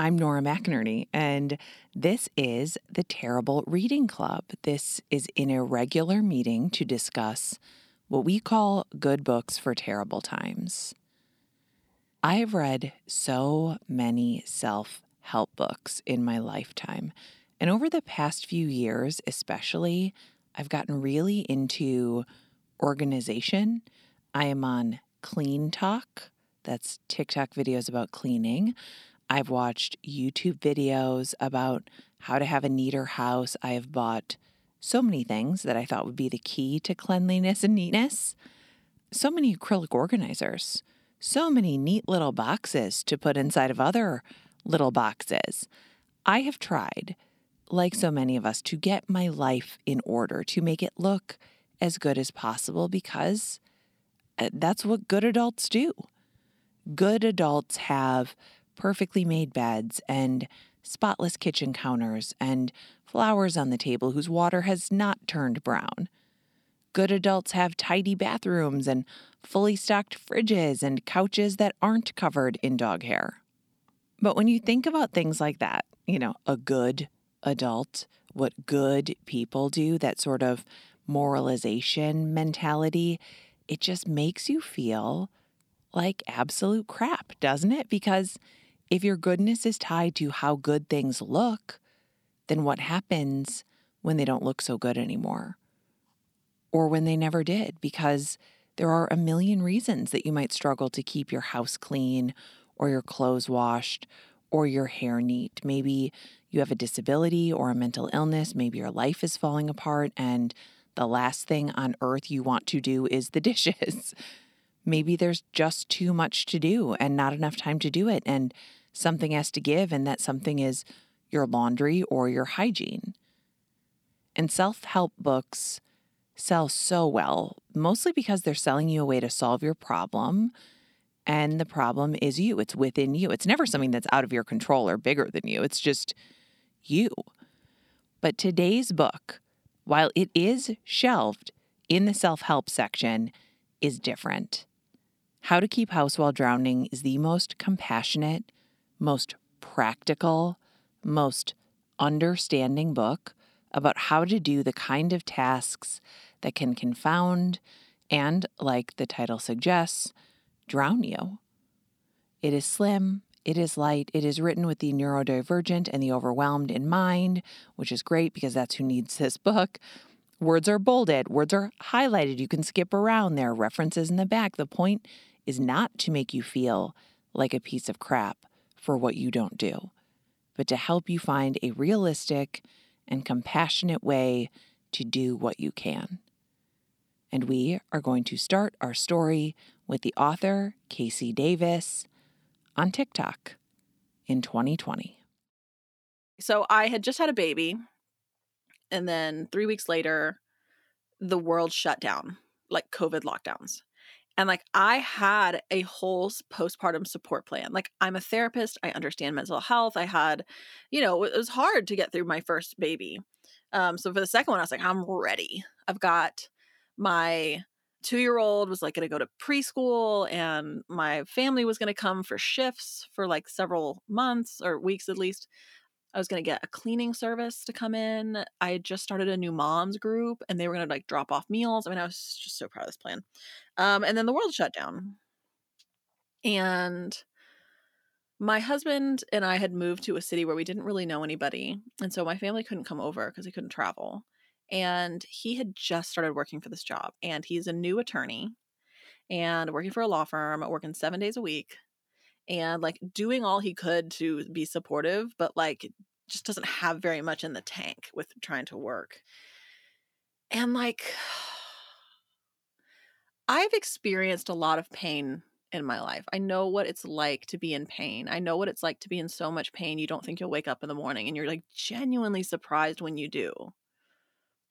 I'm Nora McInerney, and this is the Terrible Reading Club. This is an irregular meeting to discuss what we call good books for terrible times. I have read so many self help books in my lifetime. And over the past few years, especially, I've gotten really into organization. I am on CleanTok, that's TikTok videos about cleaning. I've watched YouTube videos about how to have a neater house. I have bought so many things that I thought would be the key to cleanliness and neatness. So many acrylic organizers, so many neat little boxes to put inside of other little boxes. I have tried, like so many of us, to get my life in order, to make it look as good as possible because uh, that's what good adults do. Good adults have perfectly made beds and spotless kitchen counters and flowers on the table whose water has not turned brown. Good adults have tidy bathrooms and fully stocked fridges and couches that aren't covered in dog hair. But when you think about things like that, you know, a good adult, what good people do, that sort of moralization mentality, it just makes you feel like absolute crap, doesn't it? Because if your goodness is tied to how good things look, then what happens when they don't look so good anymore? Or when they never did? Because there are a million reasons that you might struggle to keep your house clean or your clothes washed or your hair neat. Maybe you have a disability or a mental illness. Maybe your life is falling apart and the last thing on earth you want to do is the dishes. Maybe there's just too much to do and not enough time to do it. And something has to give, and that something is your laundry or your hygiene. And self help books sell so well, mostly because they're selling you a way to solve your problem. And the problem is you, it's within you. It's never something that's out of your control or bigger than you, it's just you. But today's book, while it is shelved in the self help section, is different. How to Keep House While Drowning is the most compassionate most practical, most understanding book about how to do the kind of tasks that can confound and, like the title suggests, drown you. It is slim, it is light, it is written with the neurodivergent and the overwhelmed in mind, which is great because that's who needs this book. Words are bolded, words are highlighted. You can skip around. There are references in the back. The point is not to make you feel like a piece of crap for what you don't do, but to help you find a realistic and compassionate way to do what you can. And we are going to start our story with the author, KC Davis, on TikTok in 2020. So I had just had a baby, and then three weeks later, the world shut down, like COVID lockdowns. And like I had a whole postpartum support plan. Like I'm a therapist, I understand mental health. I had, you know, it was hard to get through my first baby. Um, so for the second one, I was like, I'm ready. I've got my two year old was like going to go to preschool, and my family was going to come for shifts for like several months or weeks at least. I was going to get a cleaning service to come in. I had just started a new moms group and they were going to like drop off meals. I mean, I was just so proud of this plan. Um, and then the world shut down. And my husband and I had moved to a city where we didn't really know anybody. And so my family couldn't come over because he couldn't travel. And he had just started working for this job. And he's a new attorney and working for a law firm, working seven days a week and like doing all he could to be supportive, but like just doesn't have very much in the tank with trying to work. And like, I've experienced a lot of pain in my life. I know what it's like to be in pain. I know what it's like to be in so much pain you don't think you'll wake up in the morning and you're like genuinely surprised when you do.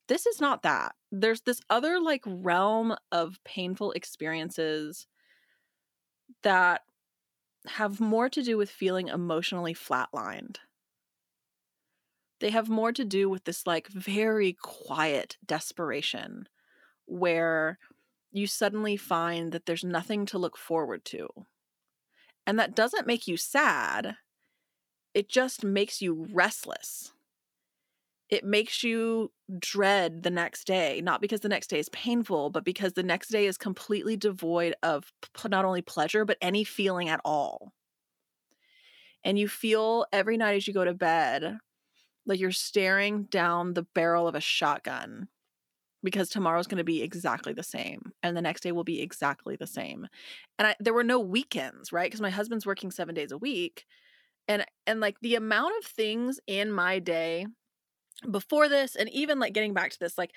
This is not that. There's this other like realm of painful experiences that have more to do with feeling emotionally flatlined. They have more to do with this like very quiet desperation where you suddenly find that there's nothing to look forward to. And that doesn't make you sad. it just makes you restless. It makes you dread the next day, not because the next day is painful, but because the next day is completely devoid of p- not only pleasure, but any feeling at all. And you feel every night as you go to bed like you're staring down the barrel of a shotgun because tomorrow's going to be exactly the same and the next day will be exactly the same and I, there were no weekends right because my husband's working seven days a week and and like the amount of things in my day before this and even like getting back to this like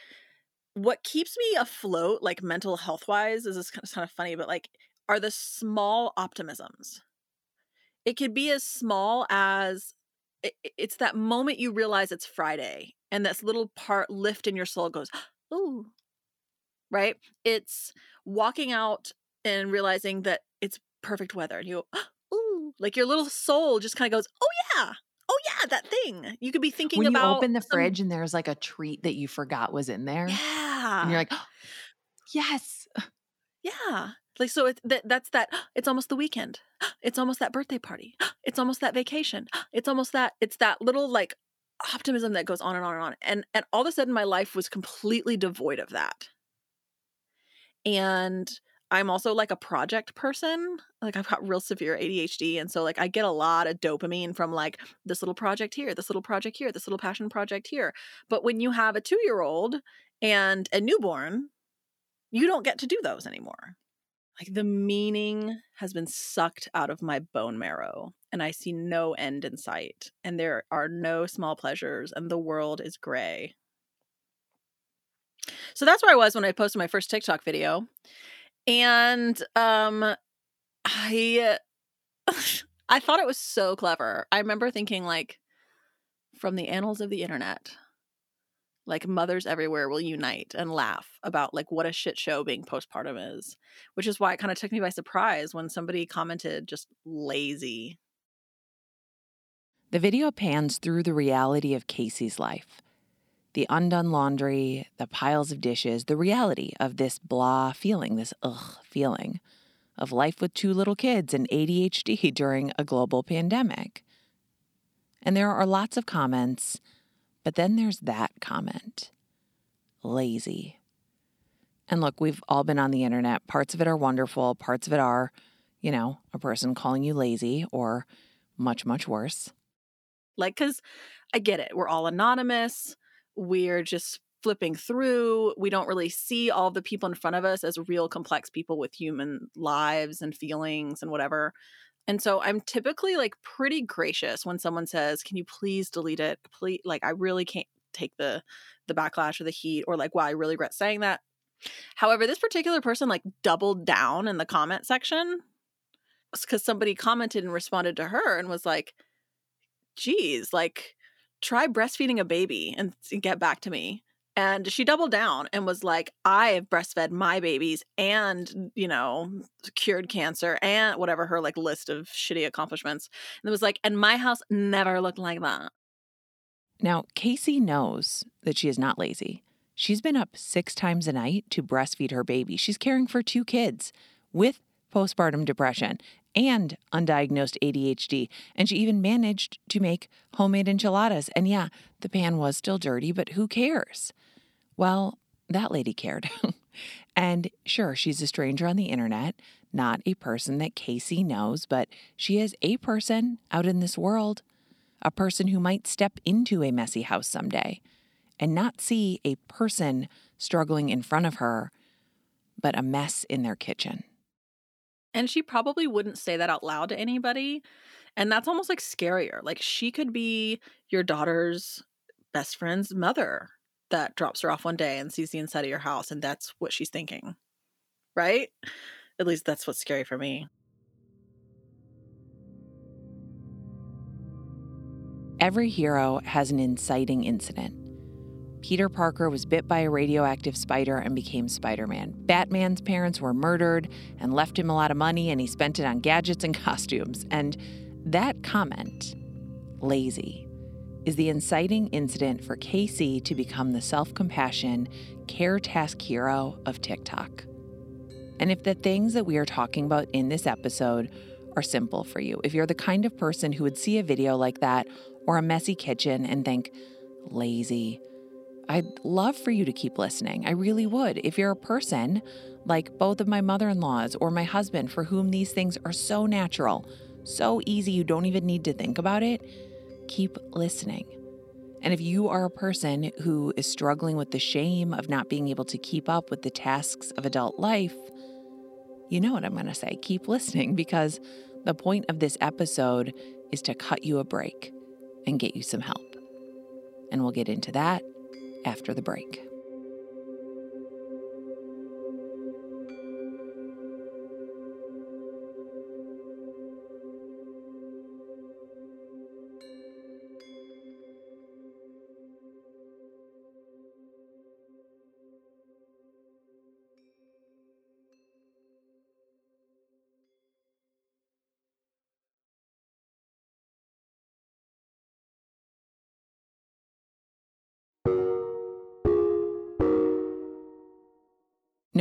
what keeps me afloat like mental health wise is this kind of, kind of funny but like are the small optimisms. It could be as small as it, it's that moment you realize it's friday and this little part lift in your soul goes ooh, right? It's walking out and realizing that it's perfect weather and you go, ooh, like your little soul just kind of goes, oh yeah, oh yeah, that thing. You could be thinking when about. you open the some- fridge and there's like a treat that you forgot was in there, Yeah. and you're like, oh, yes, yeah. Like so it's that that's that it's almost the weekend. It's almost that birthday party. It's almost that vacation. It's almost that it's that little like optimism that goes on and on and on. And and all of a sudden my life was completely devoid of that. And I'm also like a project person. Like I've got real severe ADHD and so like I get a lot of dopamine from like this little project here, this little project here, this little passion project here. But when you have a 2-year-old and a newborn, you don't get to do those anymore. Like the meaning has been sucked out of my bone marrow, and I see no end in sight, and there are no small pleasures, and the world is gray. So that's where I was when I posted my first TikTok video. And um I I thought it was so clever. I remember thinking like from the annals of the internet, like mothers everywhere will unite and laugh about like what a shit show being postpartum is which is why it kind of took me by surprise when somebody commented just lazy The video pans through the reality of KC's life the undone laundry, the piles of dishes, the reality of this blah feeling, this ugh feeling of life with two little kids and ADHD during a global pandemic. And there are lots of comments, but then there's that comment lazy. And look, we've all been on the internet. Parts of it are wonderful, parts of it are, you know, a person calling you lazy or much, much worse. like because i get it we're all anonymous we're just flipping through we don't really see all the people in front of us as real complex people with human lives and feelings and whatever. And so i'm typically like pretty gracious when someone says can you please delete it? Please like i really can't take the the backlash or the heat or like wow i really regret saying that. However this particular person like doubled down in the comment section because somebody commented and responded to her and was like geez like try breastfeeding a baby and, get back to me and she doubled down and was like i have breastfed my babies and you know cured cancer and whatever her like list of shitty accomplishments and it was like and my house never looked like that Now, KC knows that she is not lazy. She's been up six times a night to breastfeed her baby. She's caring for two kids with postpartum depression and undiagnosed ADHD. And she even managed to make homemade enchiladas. And yeah, the pan was still dirty, but who cares? Well, that lady cared. and sure, she's a stranger on the internet, not a person that KC knows, but she is a person out in this world a person who might step into a messy house someday and not see a person struggling in front of her, but a mess in their kitchen. And she probably wouldn't say that out loud to anybody and that's almost like scarier like she could be your daughter's best friend's mother that drops her off one day and sees the inside of your house and that's what she's thinking right at least that's what's scary for me Every hero has an inciting incident. Peter Parker was bit by a radioactive spider and became Spider Man. Batman's parents were murdered and left him a lot of money, and he spent it on gadgets and costumes. And that comment, lazy, is the inciting incident for KC to become the self compassion, care task hero of TikTok. And if the things that we are talking about in this episode are simple for you, if you're the kind of person who would see a video like that or a messy kitchen and think, lazy, I'd love for you to keep listening. I really would. If you're a person like both of my mother in laws or my husband for whom these things are so natural, so easy, you don't even need to think about it, keep listening. And if you are a person who is struggling with the shame of not being able to keep up with the tasks of adult life, you know what I'm going to say. Keep listening because the point of this episode is to cut you a break and get you some help. And we'll get into that after the break.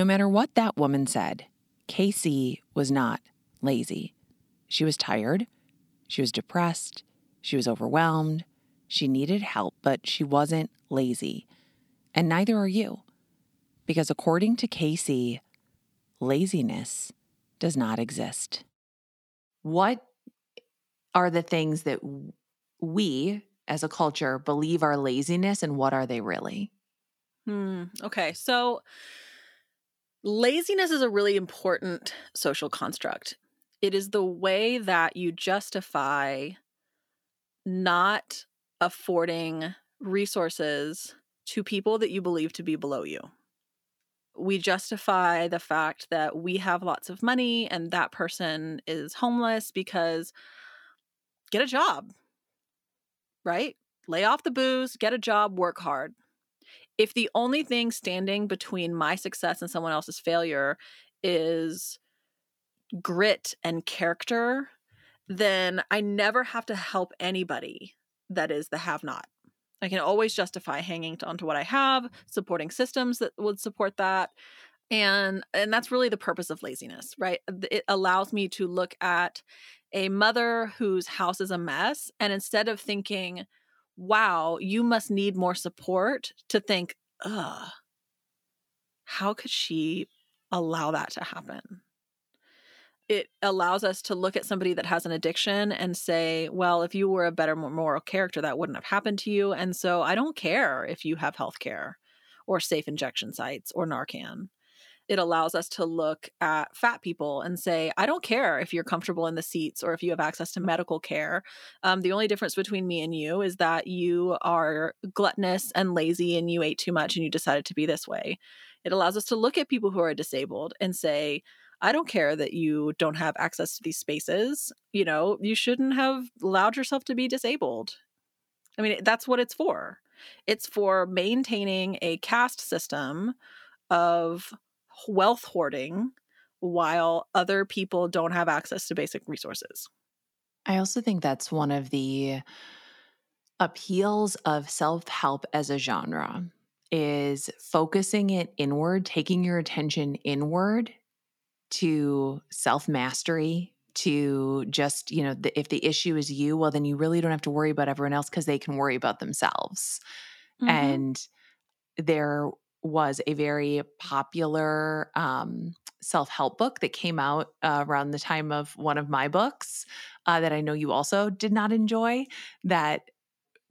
No matter what that woman said, KC was not lazy. She was tired. She was depressed. She was overwhelmed. She needed help, but she wasn't lazy. And neither are you. Because according to KC, laziness does not exist. What are the things that we as a culture believe are laziness and what are they really? Hmm. Okay. So Laziness is a really important social construct. It is the way that you justify not affording resources to people that you believe to be below you. We justify the fact that we have lots of money and that person is homeless because get a job, right? Lay off the booze, get a job, work hard if the only thing standing between my success and someone else's failure is grit and character, then I never have to help anybody that is the have not. I can always justify hanging onto what I have, supporting systems that would support that. And and that's really the purpose of laziness, right? It allows me to look at a mother whose house is a mess and instead of thinking, wow, you must need more support to think, ugh, how could she allow that to happen? It allows us to look at somebody that has an addiction and say, well, if you were a better, moral character, that wouldn't have happened to you. And so I don't care if you have health care or safe injection sites or Narcan it allows us to look at fat people and say, I don't care if you're comfortable in the seats or if you have access to medical care. Um, the only difference between me and you is that you are gluttonous and lazy and you ate too much and you decided to be this way. It allows us to look at people who are disabled and say, I don't care that you don't have access to these spaces. You know, you shouldn't have allowed yourself to be disabled. I mean, that's what it's for. It's for maintaining a caste system of wealth hoarding while other people don't have access to basic resources. I also think that's one of the appeals of self-help as a genre is focusing it inward, taking your attention inward to self-mastery, to just, you know, the, if the issue is you, well then you really don't have to worry about everyone else cuz they can worry about themselves. Mm-hmm. And there was a very popular um, self help book that came out uh, around the time of one of my books uh, that I know you also did not enjoy, that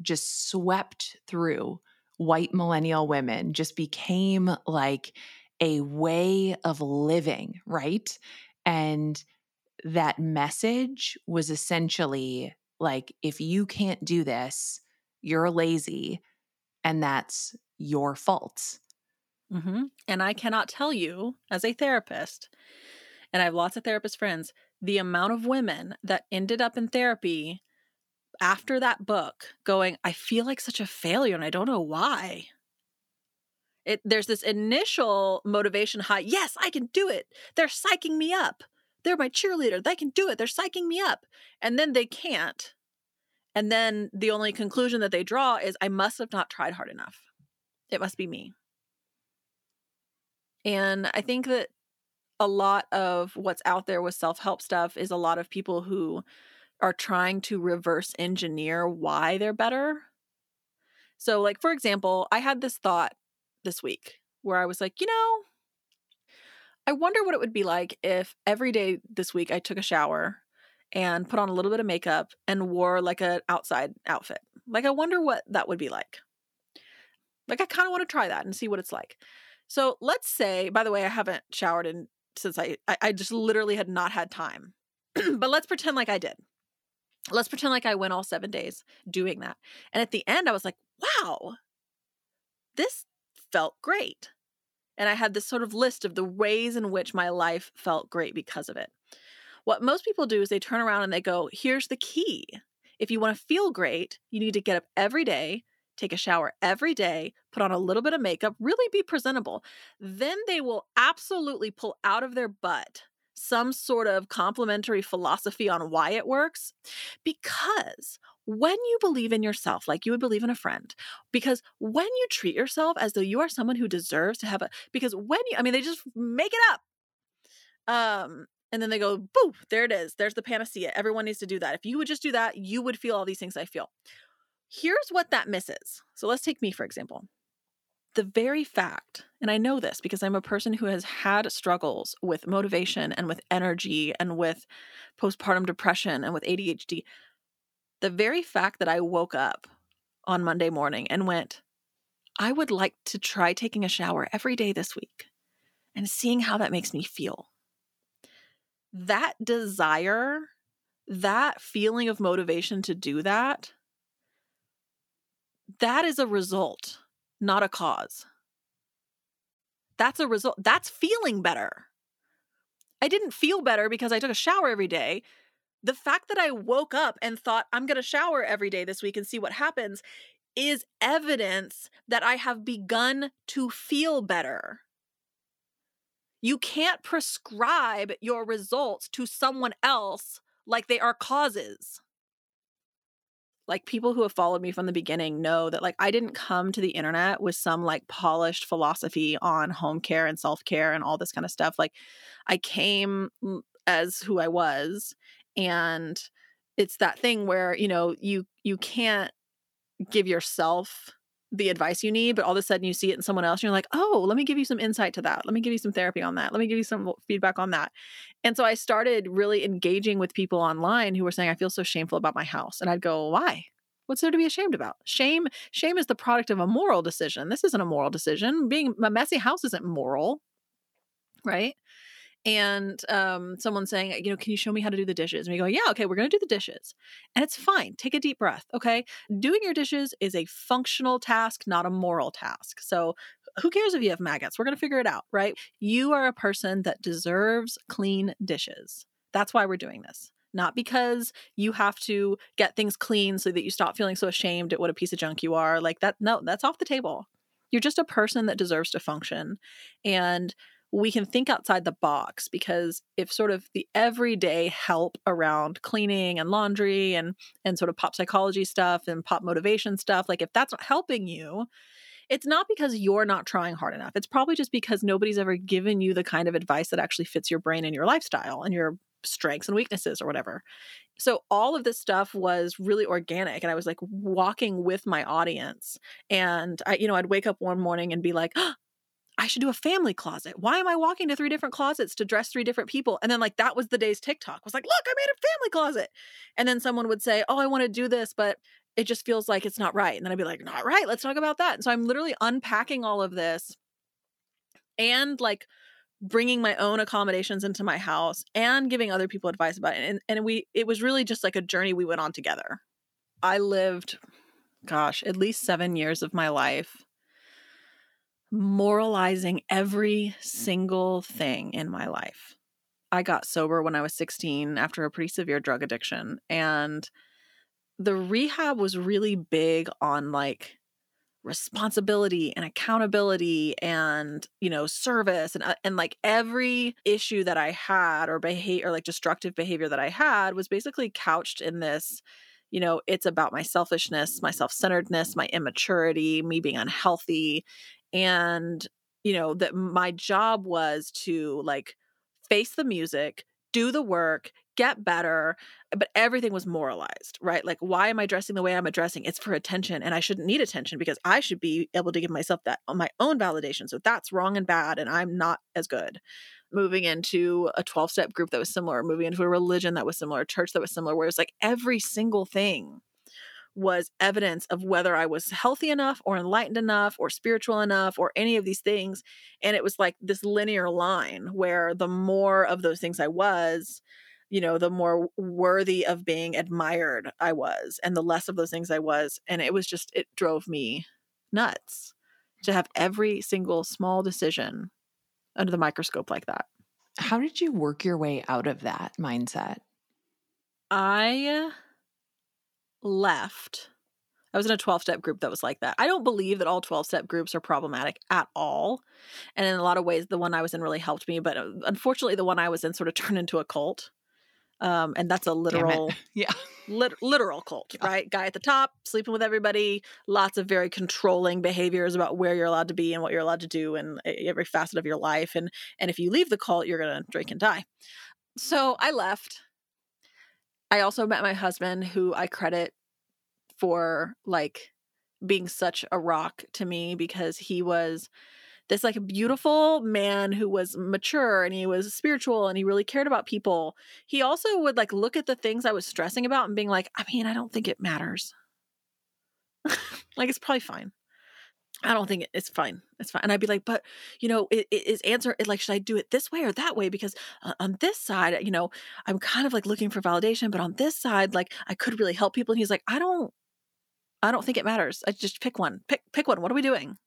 just swept through white millennial women, just became like a way of living, right? And that message was essentially like, if you can't do this, you're lazy, and that's your fault. Mm-hmm. And I cannot tell you, as a therapist, and I have lots of therapist friends, the amount of women that ended up in therapy after that book going, I feel like such a failure and I don't know why. It, there's this initial motivation high. Yes, I can do it. They're psyching me up. They're my cheerleader. They can do it. They're psyching me up. And then they can't. And then the only conclusion that they draw is I must have not tried hard enough. It must be me. And I think that a lot of what's out there with self-help stuff is a lot of people who are trying to reverse engineer why they're better. So like for example, I had this thought this week where I was like, you know, I wonder what it would be like if every day this week I took a shower and put on a little bit of makeup and wore like an outside outfit. Like I wonder what that would be like. Like I kind of want to try that and see what it's like. So let's say, by the way, I haven't showered in since I I, I just literally had not had time. but let's pretend like I did. Let's pretend like I went all seven days doing that. And at the end, I was like, wow, this felt great. And I had this sort of list of the ways in which my life felt great because of it. What most people do is they turn around and they go, here's the key. If you want to feel great, you need to get up every day, take a shower every day, put on a little bit of makeup, really be presentable. Then they will absolutely pull out of their butt some sort of complementary philosophy on why it works. Because when you believe in yourself like you would believe in a friend, because when you treat yourself as though you are someone who deserves to have a, because when you, I mean, they just make it up. Um, and then they go, boo, there it is. There's the panacea. Everyone needs to do that. If you would just do that, you would feel all these things I feel. Here's what that misses. So let's take me, for example. The very fact, and I know this because I'm a person who has had struggles with motivation and with energy and with postpartum depression and with ADHD. The very fact that I woke up on Monday morning and went, I would like to try taking a shower every day this week and seeing how that makes me feel that desire, that feeling of motivation to do that, that is a result, not a cause. That's a result. That's feeling better. I didn't feel better because I took a shower every day. The fact that I woke up and thought, I'm going to shower every day this week and see what happens is evidence that I have begun to feel better. You can't prescribe your results to someone else like they are causes. Like people who have followed me from the beginning know that like I didn't come to the internet with some like polished philosophy on home care and self-care and all this kind of stuff. Like I came as who I was and it's that thing where, you know, you you can't give yourself the advice you need, but all of a sudden you see it in someone else and you're like, oh, let me give you some insight to that. Let me give you some therapy on that. Let me give you some feedback on that. And so I started really engaging with people online who were saying, I feel so shameful about my house. And I'd go, why? What's there to be ashamed about? Shame, shame is the product of a moral decision. This isn't a moral decision. Being a messy house isn't moral, right? And um, someone saying, you know, can you show me how to do the dishes? And we go, yeah, okay, we're going to do the dishes. And it's fine. Take a deep breath. Okay. Doing your dishes is a functional task, not a moral task. So who cares if you have maggots? We're going to figure it out, right? You are a person that deserves clean dishes. That's why we're doing this. Not because you have to get things clean so that you stop feeling so ashamed at what a piece of junk you are. Like that, no, that's off the table. You're just a person that deserves to function. And we can think outside the box because if sort of the everyday help around cleaning and laundry and and sort of pop psychology stuff and pop motivation stuff like if that's not helping you it's not because you're not trying hard enough. It's probably just because nobody's ever given you the kind of advice that actually fits your brain and your lifestyle and your strengths and weaknesses or whatever. So all of this stuff was really organic and i was like walking with my audience and i you know i'd wake up one morning and be like oh, I should do a family closet. Why am I walking to three different closets to dress three different people? And then like that was the day's TikTok. Was like, look, I made a family closet. And then someone would say, "Oh, I want to do this, but it just feels like it's not right." And then I'd be like, "Not right. Let's talk about that." And so I'm literally unpacking all of this and like bringing my own accommodations into my house and giving other people advice about it. And and we it was really just like a journey we went on together. I lived gosh, at least 7 years of my life moralizing every single thing in my life. I got sober when I was 16 after a pretty severe drug addiction. And the rehab was really big on like responsibility and accountability and you know service and uh, and like every issue that I had or behavior or like destructive behavior that I had was basically couched in this you know it's about my selfishness my self-centeredness my immaturity me being unhealthy and you know that my job was to like face the music, do the work, get better, but everything was moralized, right? Like, why am I dressing the way I'm addressing? It's for attention, and I shouldn't need attention because I should be able to give myself that on my own validation. So that's wrong and bad, and I'm not as good. Moving into a 12 step group that was similar, moving into a religion that was similar, a church that was similar, where it's like every single thing was evidence of whether I was healthy enough or enlightened enough or spiritual enough or any of these things. And it was like this linear line where the more of those things I was, you know, the more worthy of being admired I was, and the less of those things I was. And it was just, it drove me nuts to have every single small decision under the microscope like that. How did you work your way out of that mindset? I left. I was in a 12 step group that was like that. I don't believe that all 12 step groups are problematic at all. And in a lot of ways, the one I was in really helped me. But uh, unfortunately, the one I was in sort of turned into a cult. Um, and that's a literal, yeah, lit- literal cult, yeah. right? Guy at the top, sleeping with everybody, lots of very controlling behaviors about where you're allowed to be and what you're allowed to do in every facet of your life. And and if you leave the cult, you're gonna drink and die. So I left. I also met my husband, who I credit for like being such a rock to me because he was this like beautiful man who was mature and he was spiritual and he really cared about people. He also would like look at the things I was stressing about and being like, I mean, I don't think it matters. like it's probably fine. I don't think it's fine. It's fine. And I'd be like, but you know, it, it is answer it like, should I do it this way or that way? Because uh, on this side, you know, I'm kind of like looking for validation, but on this side, like I could really help people. And he's like, I don't, I don't think it matters. I just pick one. Pick pick one. What are we doing?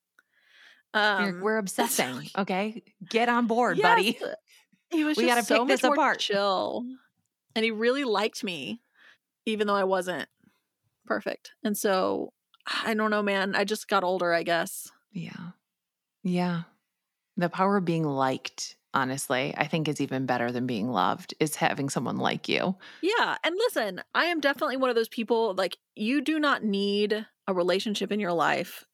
Um, We're obsessing. okay, get on board, yes. buddy. He was we got to so pick this apart. Chill, and he really liked me, even though I wasn't perfect. And so I don't know, man. I just got older, I guess. Yeah, yeah. The power of being liked honestly, I think is even better than being loved is having someone like you. Yeah. And listen, I am definitely one of those people like you do not need a relationship in your life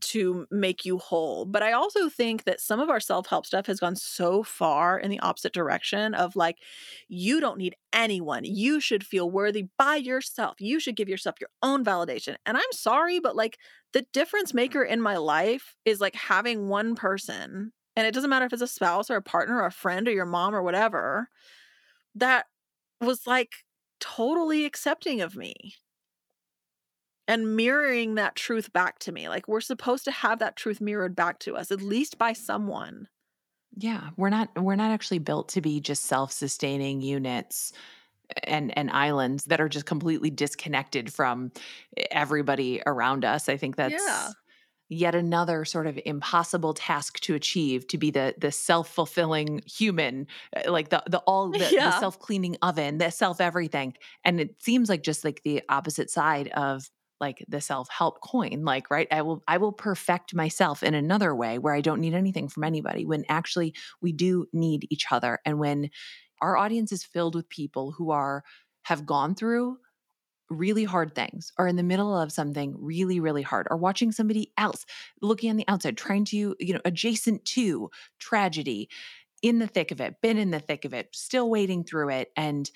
to make you whole. But I also think that some of our self help stuff has gone so far in the opposite direction of like, you don't need anyone. You should feel worthy by yourself. You should give yourself your own validation. And I'm sorry, but like, the difference maker in my life is like having one person, and it doesn't matter if it's a spouse or a partner or a friend or your mom or whatever, that was like totally accepting of me and mirroring that truth back to me. Like we're supposed to have that truth mirrored back to us, at least by someone. Yeah, we're not we're not actually built to be just self-sustaining units and and islands that are just completely disconnected from everybody around us. I think that's yeah. yet another sort of impossible task to achieve to be the the self-fulfilling human, uh, like the the all the, yeah. the self-cleaning oven, the self everything. And it seems like just like the opposite side of like the self-help coin like right i will i will perfect myself in another way where i don't need anything from anybody when actually we do need each other and when our audience is filled with people who are have gone through really hard things are in the middle of something really really hard or watching somebody else looking on the outside trying to you know adjacent to tragedy in the thick of it been in the thick of it still wading through it and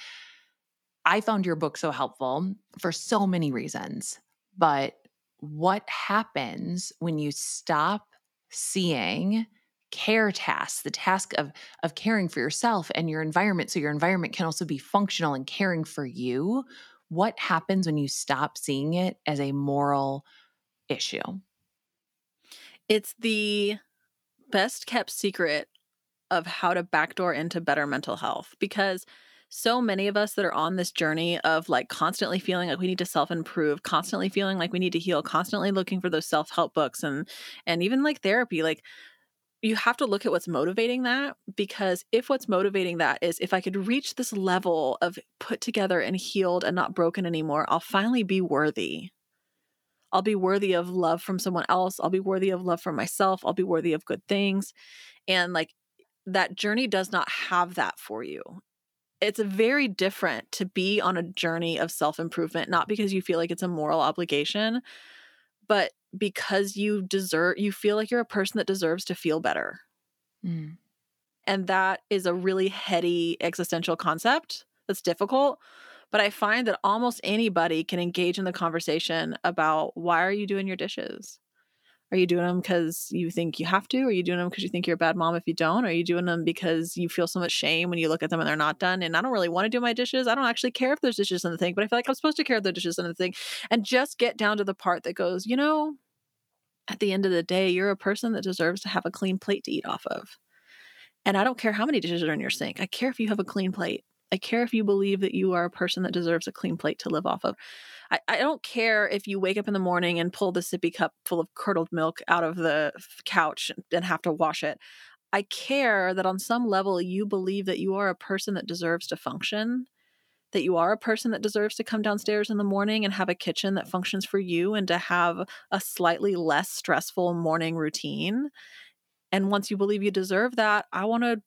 I found your book so helpful for so many reasons. But what happens when you stop seeing care tasks, the task of of caring for yourself and your environment so your environment can also be functional and caring for you? What happens when you stop seeing it as a moral issue? It's the best kept secret of how to backdoor into better mental health because so many of us that are on this journey of like constantly feeling like we need to self-improve constantly feeling like we need to heal constantly looking for those self-help books and and even like therapy like you have to look at what's motivating that because if what's motivating that is if I could reach this level of put together and healed and not broken anymore, I'll finally be worthy. I'll be worthy of love from someone else. I'll be worthy of love from myself. I'll be worthy of good things. And like that journey does not have that for you it's very different to be on a journey of self improvement, not because you feel like it's a moral obligation, but because you deserve, you feel like you're a person that deserves to feel better. Mm. And that is a really heady existential concept that's difficult. But I find that almost anybody can engage in the conversation about why are you doing your dishes? Are you doing them because you think you have to? Are you doing them because you think you're a bad mom if you don't? Are you doing them because you feel so much shame when you look at them and they're not done? And I don't really want to do my dishes. I don't actually care if there's dishes in the thing, but I feel like I'm supposed to care if there's dishes in the thing. And just get down to the part that goes, you know, at the end of the day, you're a person that deserves to have a clean plate to eat off of. And I don't care how many dishes are in your sink. I care if you have a clean plate. I care if you believe that you are a person that deserves a clean plate to live off of. I, I don't care if you wake up in the morning and pull the sippy cup full of curdled milk out of the couch and have to wash it. I care that on some level you believe that you are a person that deserves to function, that you are a person that deserves to come downstairs in the morning and have a kitchen that functions for you and to have a slightly less stressful morning routine. And once you believe you deserve that, I want to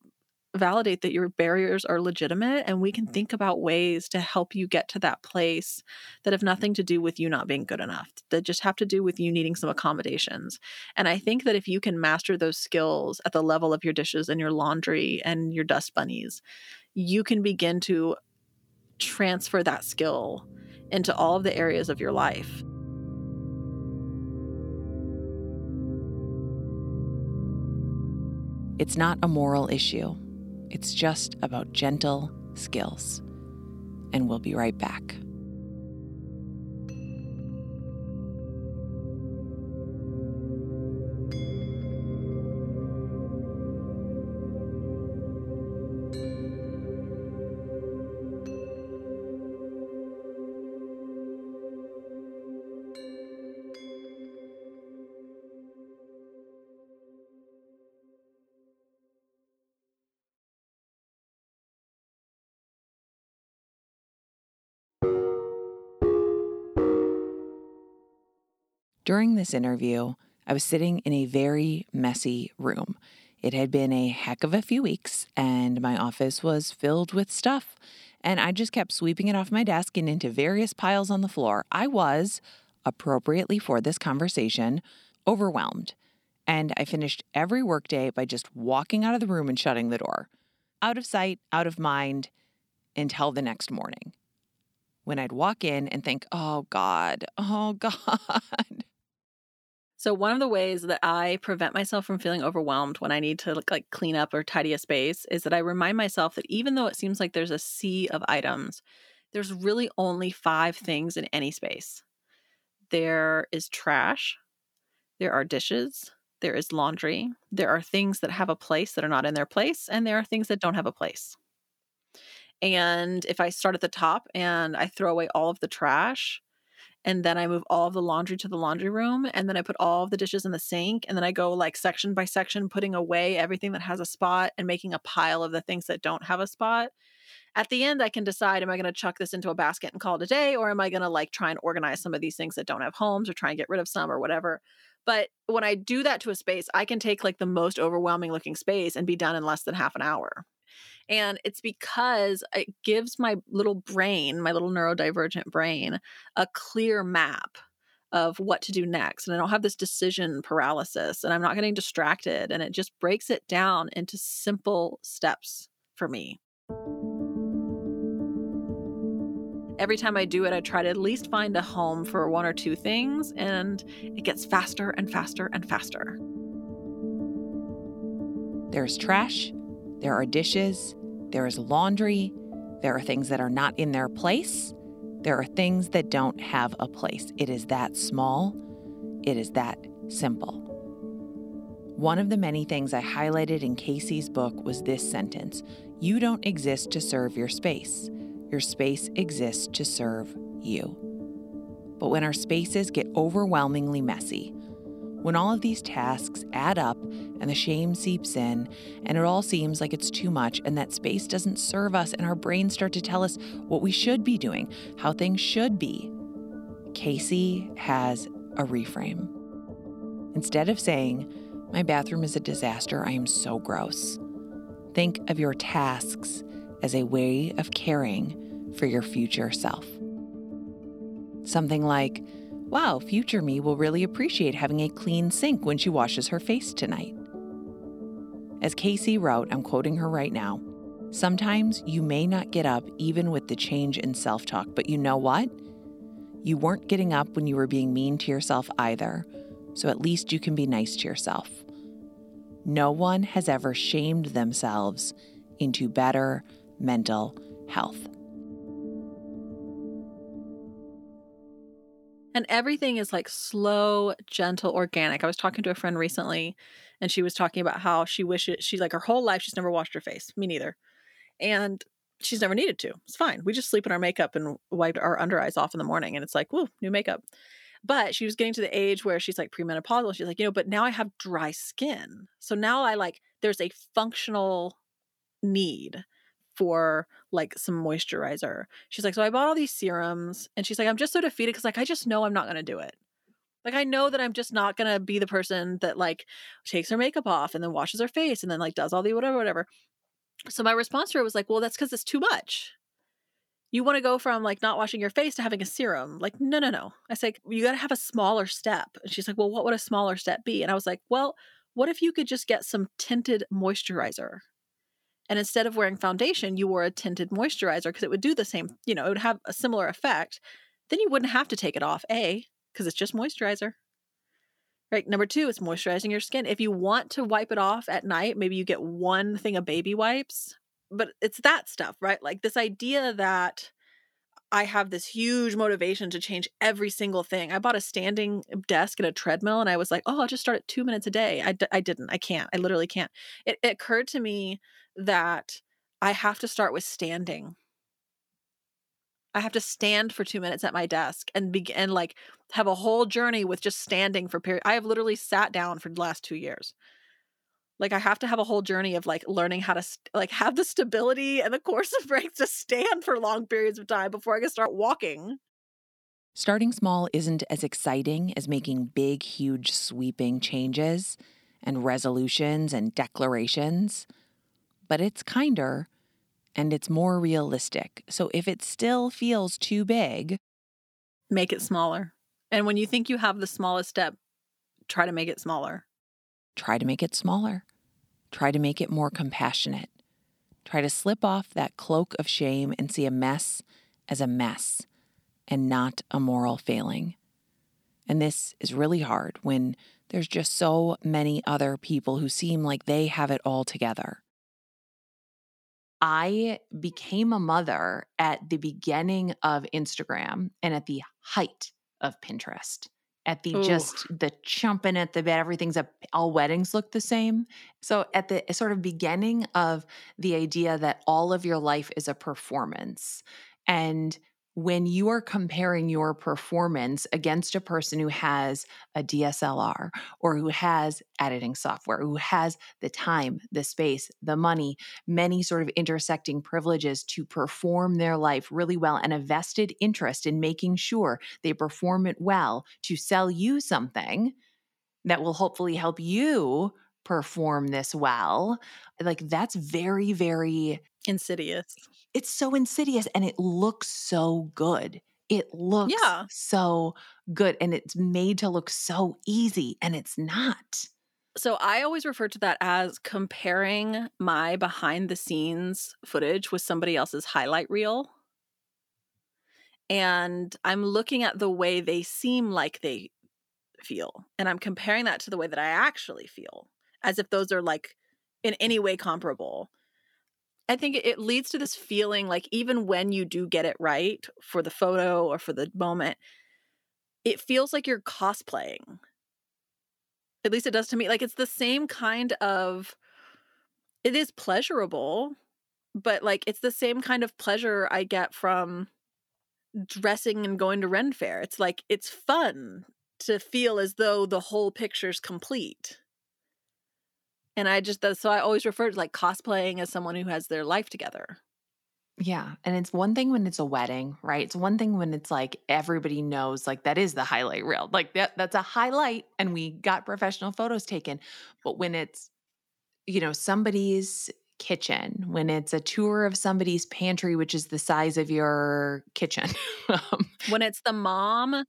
validate that your barriers are legitimate and we can mm-hmm. think about ways to help you get to that place that have nothing to do with you not being good enough that just have to do with you needing some accommodations. And i think that if you can master those skills at the level of your dishes and your laundry and your dust bunnies you can begin to transfer that skill into all of the areas of your life. It's not a moral issue. It's just about gentle skills. And we'll be right back. During this interview, I was sitting in a very messy room. It had been a heck of a few weeks, and my office was filled with stuff. And I just kept sweeping it off my desk and into various piles on the floor. I was, appropriately for this conversation, overwhelmed. And I finished every workday by just walking out of the room and shutting the door. Out of sight, out of mind, until the next morning. When I'd walk in and think, oh God, oh God. So one of the ways that I prevent myself from feeling overwhelmed when I need to like clean up or tidy a space is that I remind myself that even though it seems like there's a sea of items, there's really only 5 things in any space. There is trash, there are dishes, there is laundry, there are things that have a place that are not in their place, and there are things that don't have a place. And if I start at the top and I throw away all of the trash, and then I move all of the laundry to the laundry room and then I put all of the dishes in the sink and then I go like section by section putting away everything that has a spot and making a pile of the things that don't have a spot. At the end I can decide am I going to chuck this into a basket and call it a day or am I going to like try and organize some of these things that don't have homes or try and get rid of some or whatever. But when I do that to a space, I can take like the most overwhelming looking space and be done in less than half an hour. And it's because it gives my little brain, my little neurodivergent brain, a clear map of what to do next. And I don't have this decision paralysis and I'm not getting distracted. And it just breaks it down into simple steps for me. Every time I do it, I try to at least find a home for one or two things, and it gets faster and faster and faster. There's trash there are dishes, there is laundry, there are things that are not in their place, there are things that don't have a place. It is that small, it is that simple. One of the many things I highlighted in KC's book was this sentence You don't exist to serve your space, your space exists to serve you. But when our spaces get overwhelmingly messy, when all of these tasks add up and the shame seeps in, and it all seems like it's too much, and that space doesn't serve us, and our brains start to tell us what we should be doing, how things should be, KC has a reframe. Instead of saying, My bathroom is a disaster, I am so gross, think of your tasks as a way of caring for your future self. Something like, Wow, future me will really appreciate having a clean sink when she washes her face tonight. As KC wrote, I'm quoting her right now Sometimes you may not get up even with the change in self talk, but you know what? You weren't getting up when you were being mean to yourself either, so at least you can be nice to yourself. No one has ever shamed themselves into better mental health. And everything is like slow, gentle, organic. I was talking to a friend recently and she was talking about how she wishes she like her whole life she's never washed her face. Me neither. And she's never needed to. It's fine. We just sleep in our makeup and wipe our under eyes off in the morning and it's like, woo, new makeup. But she was getting to the age where she's like premenopausal. She's like, you know, but now I have dry skin. So now I like there's a functional need for like some moisturizer. She's like, so I bought all these serums, and she's like, I'm just so defeated because like I just know I'm not gonna do it. Like I know that I'm just not gonna be the person that like takes her makeup off and then washes her face and then like does all the whatever whatever. So my response to her was like, well, that's because it's too much. You want to go from like not washing your face to having a serum. Like, no, no, no. I say, you got to have a smaller step. And she's like, well, what would a smaller step be? And I was like, well, what if you could just get some tinted moisturizer? And instead of wearing foundation, you wore a tinted moisturizer because it would do the same, you know, it would have a similar effect. Then you wouldn't have to take it off, A, because it's just moisturizer. Right. Number two, it's moisturizing your skin. If you want to wipe it off at night, maybe you get one thing of baby wipes, but it's that stuff, right? Like this idea that I have this huge motivation to change every single thing. I bought a standing desk and a treadmill, and I was like, oh, I'll just start at two minutes a day. I d- I didn't. I can't. I literally can't. It, it occurred to me that I have to start with standing. I have to stand for two minutes at my desk and begin like have a whole journey with just standing for period. I have literally sat down for the last two years. Like I have to have a whole journey of like learning how to st- like have the stability and the course of breaks to stand for long periods of time before I can start walking. Starting small isn't as exciting as making big, huge, sweeping changes and resolutions and declarations but it's kinder and it's more realistic. So if it still feels too big, make it smaller. And when you think you have the smallest step, try to make it smaller. Try to make it smaller. Try to make it more compassionate. Try to slip off that cloak of shame and see a mess as a mess and not a moral failing. And this is really hard when there's just so many other people who seem like they have it all together. I became a mother at the beginning of Instagram and at the height of Pinterest. At the Ooh. just the chumping at the bed, everything's a, all weddings look the same. So at the sort of beginning of the idea that all of your life is a performance and when you are comparing your performance against a person who has a DSLR or who has editing software, who has the time, the space, the money, many sort of intersecting privileges to perform their life really well and a vested interest in making sure they perform it well to sell you something that will hopefully help you perform this well. Like that's very, very insidious it's so insidious and it looks so good. It looks yeah. so good and it's made to look so easy and it's not. So I always refer to that as comparing my behind the scenes footage with somebody else's highlight reel. And I'm looking at the way they seem like they feel and I'm comparing that to the way that I actually feel as if those are like in any way comparable. I think it leads to this feeling like even when you do get it right for the photo or for the moment, it feels like you're cosplaying. At least it does to me. Like it's the same kind of it is pleasurable, but like it's the same kind of pleasure I get from dressing and going to Ren Fair. It's like it's fun to feel as though the whole picture's complete. And I just, so I always refer to like cosplaying as someone who has their life together. Yeah. And it's one thing when it's a wedding, right? It's one thing when it's like everybody knows like that is the highlight reel. Like that that's a highlight and we got professional photos taken. But when it's you know, somebody's kitchen, when it's a tour of somebody's pantry which is the size of your kitchen. Um when it's the mom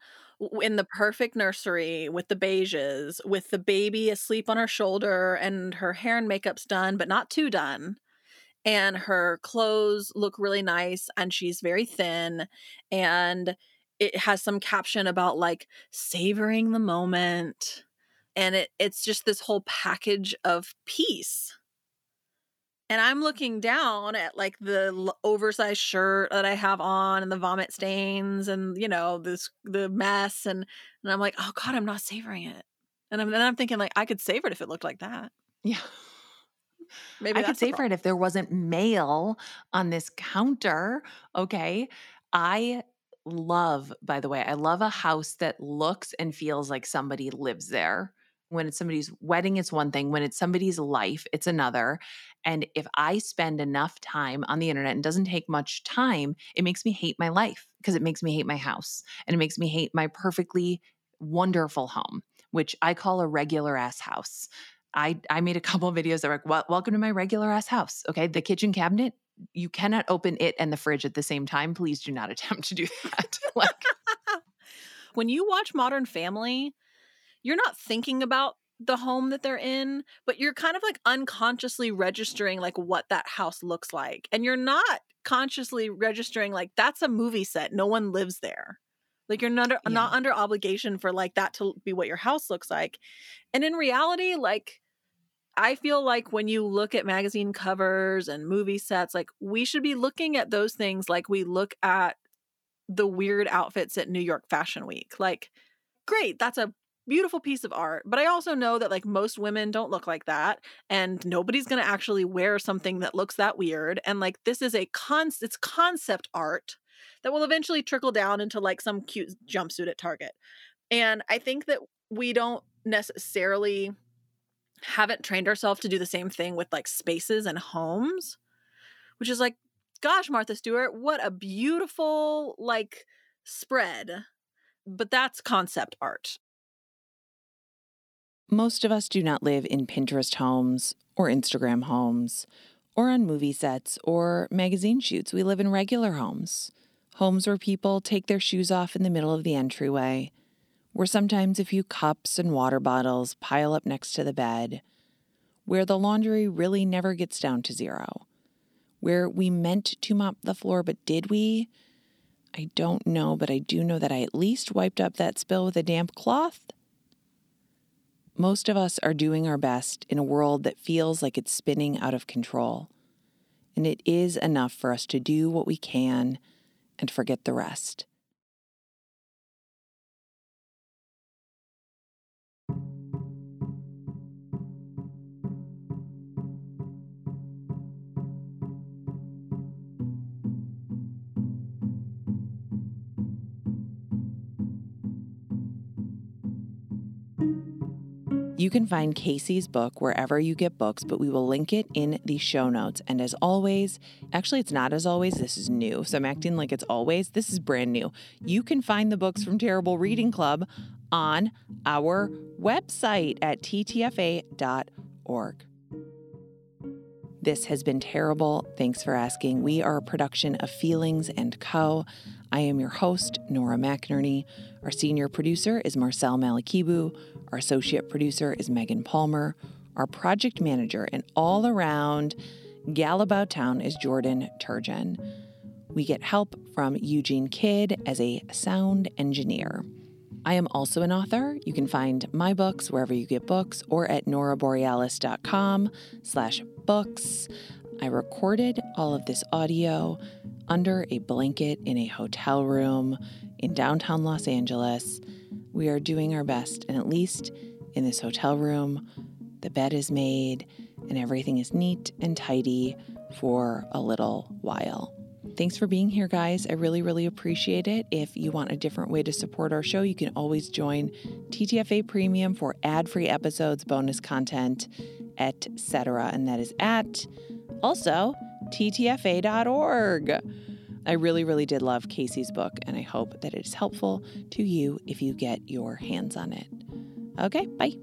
in the perfect nursery with the beiges, with the baby asleep on her shoulder and her hair and makeup's done, but not too done. And her clothes look really nice and she's very thin. And it has some caption about like savoring the moment. And it, it's just this whole package of peace and I'm looking down at like the oversized shirt that I have on and the vomit stains and you know this the mess and and I'm like oh god I'm not savoring it and I'm then I'm thinking like I could savor it if it looked like that Yeah. maybe I could savor it if there wasn't mail on this counter. Okay. I love, by the way, I love a house that looks and feels like somebody lives there. When it's somebody's wedding, it's one thing. When it's somebody's life, it's another. And if I spend enough time on the internet and doesn't take much time, it makes me hate my life because it makes me hate my house and it makes me hate my perfectly wonderful home, which I call a regular ass house. I I made a couple videos that were like, welcome to my regular ass house. Okay. The kitchen cabinet, you cannot open it and the fridge at the same time. Please do not attempt to do that. like, when you watch Modern Family you're not thinking about the home that they're in but you're kind of like unconsciously registering like what that house looks like and you're not consciously registering like that's a movie set no one lives there. Like you're not not under obligation for like that to be what your house looks like and in reality like i feel like when you look at magazine covers and movie sets like we should be looking at those things like we look at the weird outfits at new york fashion week like great that's a beautiful piece of art but i also know that like most women don't look like that and nobody's going to actually wear something that looks that weird and like this is a con it's concept art that will eventually trickle down into like some cute jumpsuit at target and i think that we don't necessarily haven't trained ourselves to do the same thing with like spaces and homes which is like gosh martha stewart what a beautiful like spread but that's concept art Most of us do not live in Pinterest homes or Instagram homes or on movie sets or magazine shoots. We live in regular homes, homes where people take their shoes off in the middle of the entryway, where sometimes a few cups and water bottles pile up next to the bed, where the laundry really never gets down to zero, where we meant to mop the floor, but did we? I don't know, but I do know that I at least wiped up that spill with a damp cloth. Most of us are doing our best in a world that feels like it's spinning out of control. And it is enough for us to do what we can and forget the rest. You can find KC's book wherever you get books, but we will link it in the show notes. And as always, actually, it's not as always, this is new. So I'm acting like it's always. This is brand new. You can find the books from Terrible Reading Club on our website at ttfa.org. This has been terrible. Thanks for asking. We are a production of Feelings and Co. I am your host, Nora McInerney. Our senior producer is Marcel Malekebu. Our associate producer is Megan Palmer. Our project manager and all around gal about town is Jordan Turgeon. We get help from Eugene Kidd as a sound engineer. I am also an author. You can find my books wherever you get books or at noraborealis.com slash books. I recorded all of this audio under a blanket in a hotel room in downtown Los Angeles. We are doing our best, and at least in this hotel room, the bed is made and everything is neat and tidy for a little while. Thanks for being here, guys. I really, really appreciate it. If you want a different way to support our show, you can always join TTFA Premium for ad free episodes, bonus content, etc. And that is at also ttfa.org. I really, really did love KC's book, and I hope that it is helpful to you if you get your hands on it. Okay, bye.